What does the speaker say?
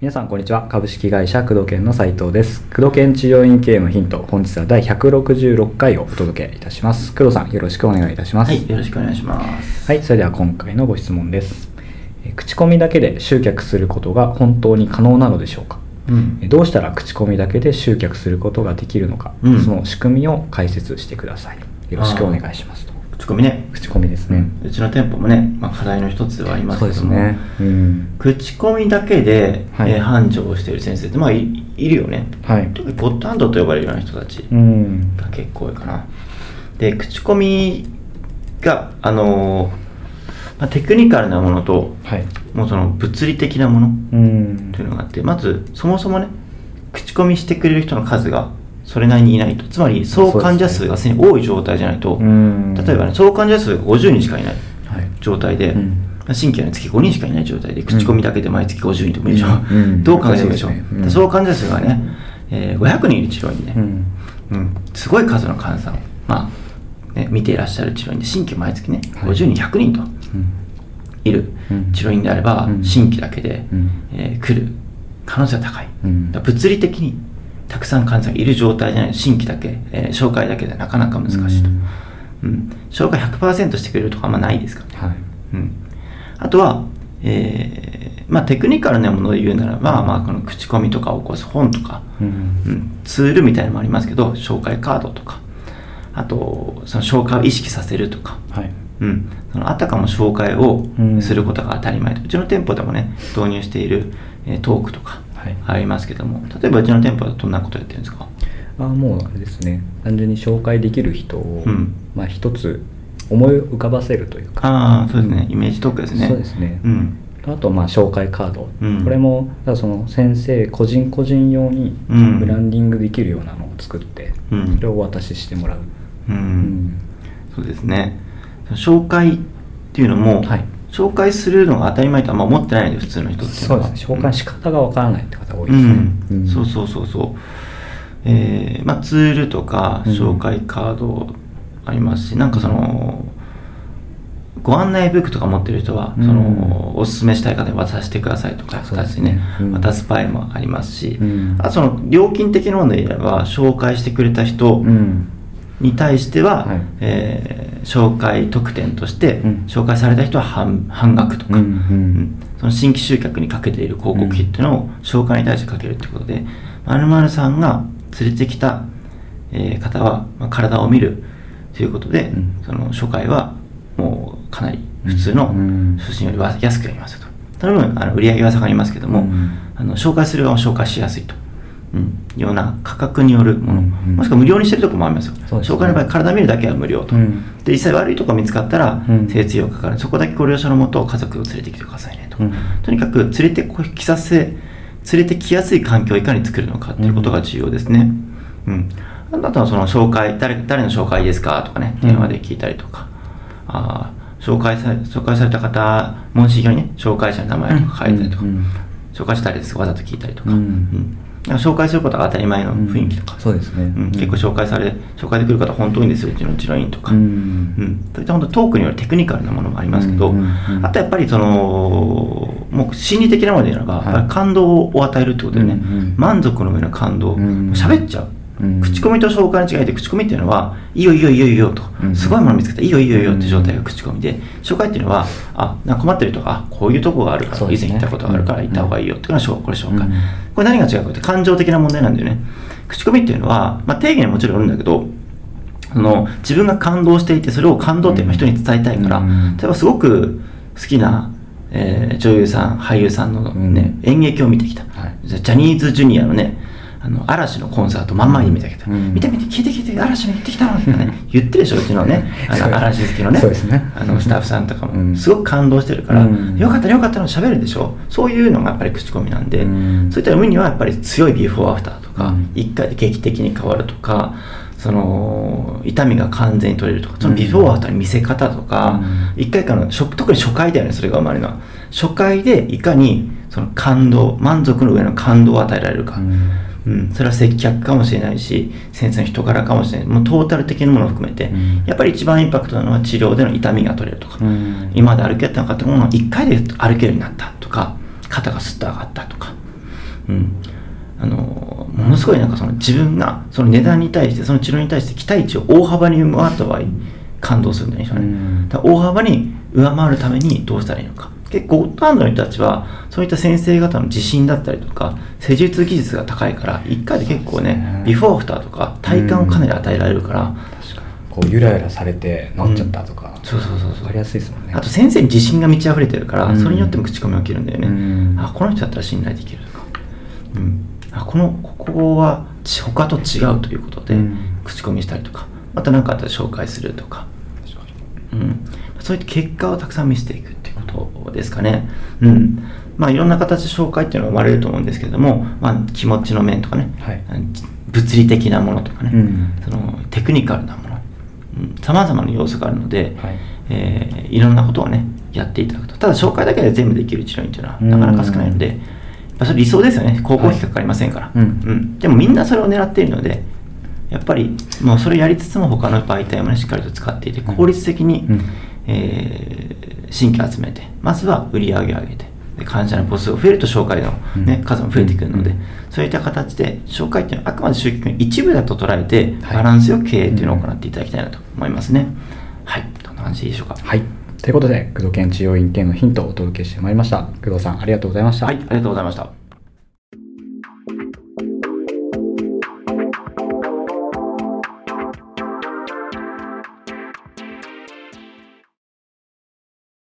皆さんこんにちは。株式会社工藤研の斉藤です。工藤研治療院経営のヒント本日は第166回をお届けいたします。工藤さんよろしくお願いいたします。はい、よろしくお願いします。はいそれでは今回のご質問です。え口コミだけで集客することが本当に可能なのでしょうか？うん。えどうしたら口コミだけで集客することができるのか、うん。その仕組みを解説してくださいよろしくお願いしますと。口コミね。口コミですね、うちの店舗もね、まあ、課題の一つではありますそけども、うですね。うん。口コミだけで、はい。えー繁盛をしている先生って、まあ、いいるよね。はい。特にゴッドハンドと呼ばれるような人たちうん。が結構多いかな。で、口コミが、あのーまあ、テクニカルなものと、はい。もうその物理的なものうん。というのがあって、まず、そもそもね、口コミしてくれる人の数がそれなりにいないと。つまり、総患者数がすでに多い状態じゃないと、うん。例えばね、総患者数が50人しかいないはい。状態で、うん。新規は、ね、月5人しかいない状態で、口コミだけで毎月50人とかいるでしょ、うん。うん。どう考えてもいいでしょ、そうね。総患者数がね、えー500人いる治療院で、うん。うん。すごい数の患者さんを、まあね、見ていらっしゃる治療院で、新規毎月ね、はい。50人、100人とうん。いるうん。治療院であれば、うん。新規だけで、うん。えー来る可能性は高い。物理的にたくさん患者さんがいる状態じゃないと新規だけ、えー紹介だけではなかなか難しいと。うん。うん、紹介100%してくれるとかあんまないですからね。はい。うん、あとは、えーまあ、テクニカルなもので言うならば、まあ、この口コミとかを起こす本とか、うん。うん、ツールみたいなのもありますけど紹介カードとか。あとその紹介を意識させるとか、はい。うん、そのあたかも紹介をうん。することが当たり前と、うちの店舗でもね導入している、えートークとかはい。ありますけども。例えばうちの店舗はどんなことやってるんですか？あもうあれですね。単純に紹介できる人を、うん。まあ一つ思い浮かばせるというか。ああそうですね。イメージトークですね。そうですね。うん。あとまあ紹介カード、うん。これもその先生個人個人用にうん。ブランディングできるようなのを作って、うん。それをお渡ししてもらう、うん。うん。そうですね。紹介っていうのも、はい紹介するのが当たり前とはま思ってないので普通の人ってそうですね紹介の仕方がわからないって方多いですね、うん。うんそうそうそうそう。えーまあツールとかうん。紹介カードありますし、なんかそのご案内ブックとか持ってる人は、うん。そのおすすめしたい方に渡してくださいとかそうです形でね渡す場合もありますし、うん。あとその料金的なもので言えば紹介してくれた人、うんに対しては、はい。えー紹介特典として、うん。紹介された人は半半額とか、うんうん。うん。その新規集客にかけている広告費っていうのを紹介に対してかけるってことで、さんが連れてきた、えー方は、まあ、体を見るということで、うん。その紹介はもうかなり普通のうん。初心よりは安くやりますよと。その分あの売り上げは下がりますけども、うん。あの紹介する側も紹介しやすいと。うん、ような価格によるもの、もしくは無料にしてるところもありますよ、そうね。紹介の場合、体見るだけは無料と、うん。で実際悪いところ見つかったらうん、精通費用かかる、そこだけご了承のもと、家族を連れてきてくださいねと、うん。とにかく連れてこきさせ、連れてきやすい環境をいかに作るのかということが重要ですね。うん。あとはその紹介誰、誰の紹介ですかとかね、電話で聞いたりとか、あー紹介され紹介された方、問診票にね、紹介者の名前とか書いたりとか、紹介したりです。かわざと聞いたりとか、うん紹介することが当たり前の雰囲気とか、そうですね、うん。結構紹介され、紹介できる方本当にですよ、うちの治療院とか。うん。うん、そういった本当トークによるテクニカルなものもありますけど、うんうんうん。あとやっぱりそのもう心理的なもので言えば、はい。感動を与えるってことでね、うんうん。満足の上の感動、うん喋っちゃう、うん口コミと紹介の違いで口コミっていうのは、いいよいいよいいよいいよと、うんすごいもの見つけた、いいよいいよいいよって状態が口コミで、紹介っていうのは、あなんか困ってるとか、こういうとこがあるから、以前行ったことがあるから行った方がいいよっていうのは紹これ紹介、うん。これ何が違うかって感情的な問題なんだよね。口コミっていうのは、まあ、定義にはもちろんあるんだけど、その自分が感動していてそれを感動っていうのを人に伝えたいから、うん。例えばすごく好きな、えー女優さん俳優さんの、ねうん。演劇を見てきた、はい。ジャニーズジュニアのねあの嵐のコンサートまんまに見てきた、うん。見て見て聞いて聞いて嵐に行ってきたのとかね言ってるでしょうちのね。あの嵐好きのね。ね。あのスタッフさんとかも、うん。すごく感動してるから、うん。よかったねよかったの喋るでしょ。そういうのがやっぱり口コミなんで、うん。そういった意味にはやっぱり強いビフォーアフターとか、うん。一回で劇的に変わるとかその痛みが完全に取れるとかそのビフォーアフターの見せ方とか、うん。一回からの初特に初回だよねそれが生まれるの。は初回でいかにその感動満足の上の感動を与えられるか、うんうん、それは接客かもしれないし先生の人柄かもしれない。もうトータル的なものを含めて、うん。やっぱり一番インパクトなのは治療での痛みが取れるとか、うん。今まで歩けてなかったものが1回で歩けるようになったとか肩がスッと上がったとか、うん、あのものすごいなんかその自分がその値段に対してその治療に対して期待値を大幅に上回った場合感動するんだよね、うん。大幅に上回るためにどうしたらいいのか結構ゴッドハンドの人たちはそういった先生方の自信だったりとか施術技術が高いから1回で結構ねビフォーアフターとか体感をかなり与えられるから、確かに。こうゆらゆらされて治っちゃったとか、そうそうそうそう。分かりやすいですもんね。あと先生に自信が満ち溢れてるから、うん。それによっても口コミが起きるんだよね、うん。あこの人だったら信頼できるとか、うん、あこのここはち他と違うということで、うん。口コミしたりとか。また何かあったら紹介するとか、うん、そういった結果をたくさん見せていくですかね。うん。まあいろんな形で紹介っていうのは生まれると思うんですけれども、まあ気持ちの面とかね、はい。物理的なものとかね、うん。そのテクニカルなもの、さまざまな要素があるので、はい。えーいろんなことをね、やっていただくと。ただ紹介だけで全部できる治療院っていうのはうん。なかなか少ないので、やっぱそれ理想ですよね。高校費かかりませんから。はい。うん。でもみんなそれを狙っているので、やっぱりもうそれをやりつつも他の媒体もねしっかりと使っていて効率的に、うん。えー新規を集めてまずは売り上げを上げてで患者の母数が増えると紹介の、ねうん。数も増えてくるので、うん。そういった形で紹介っていうのはあくまで集客の一部だと捉えてはい。バランスよく経営っていうのを行っていただきたいなと思いますね。はい。どんな感じでしょうか？はい。ということで工藤研治療院系のヒントをお届けしてまいりました。工藤さんありがとうございました、はいありがとうございました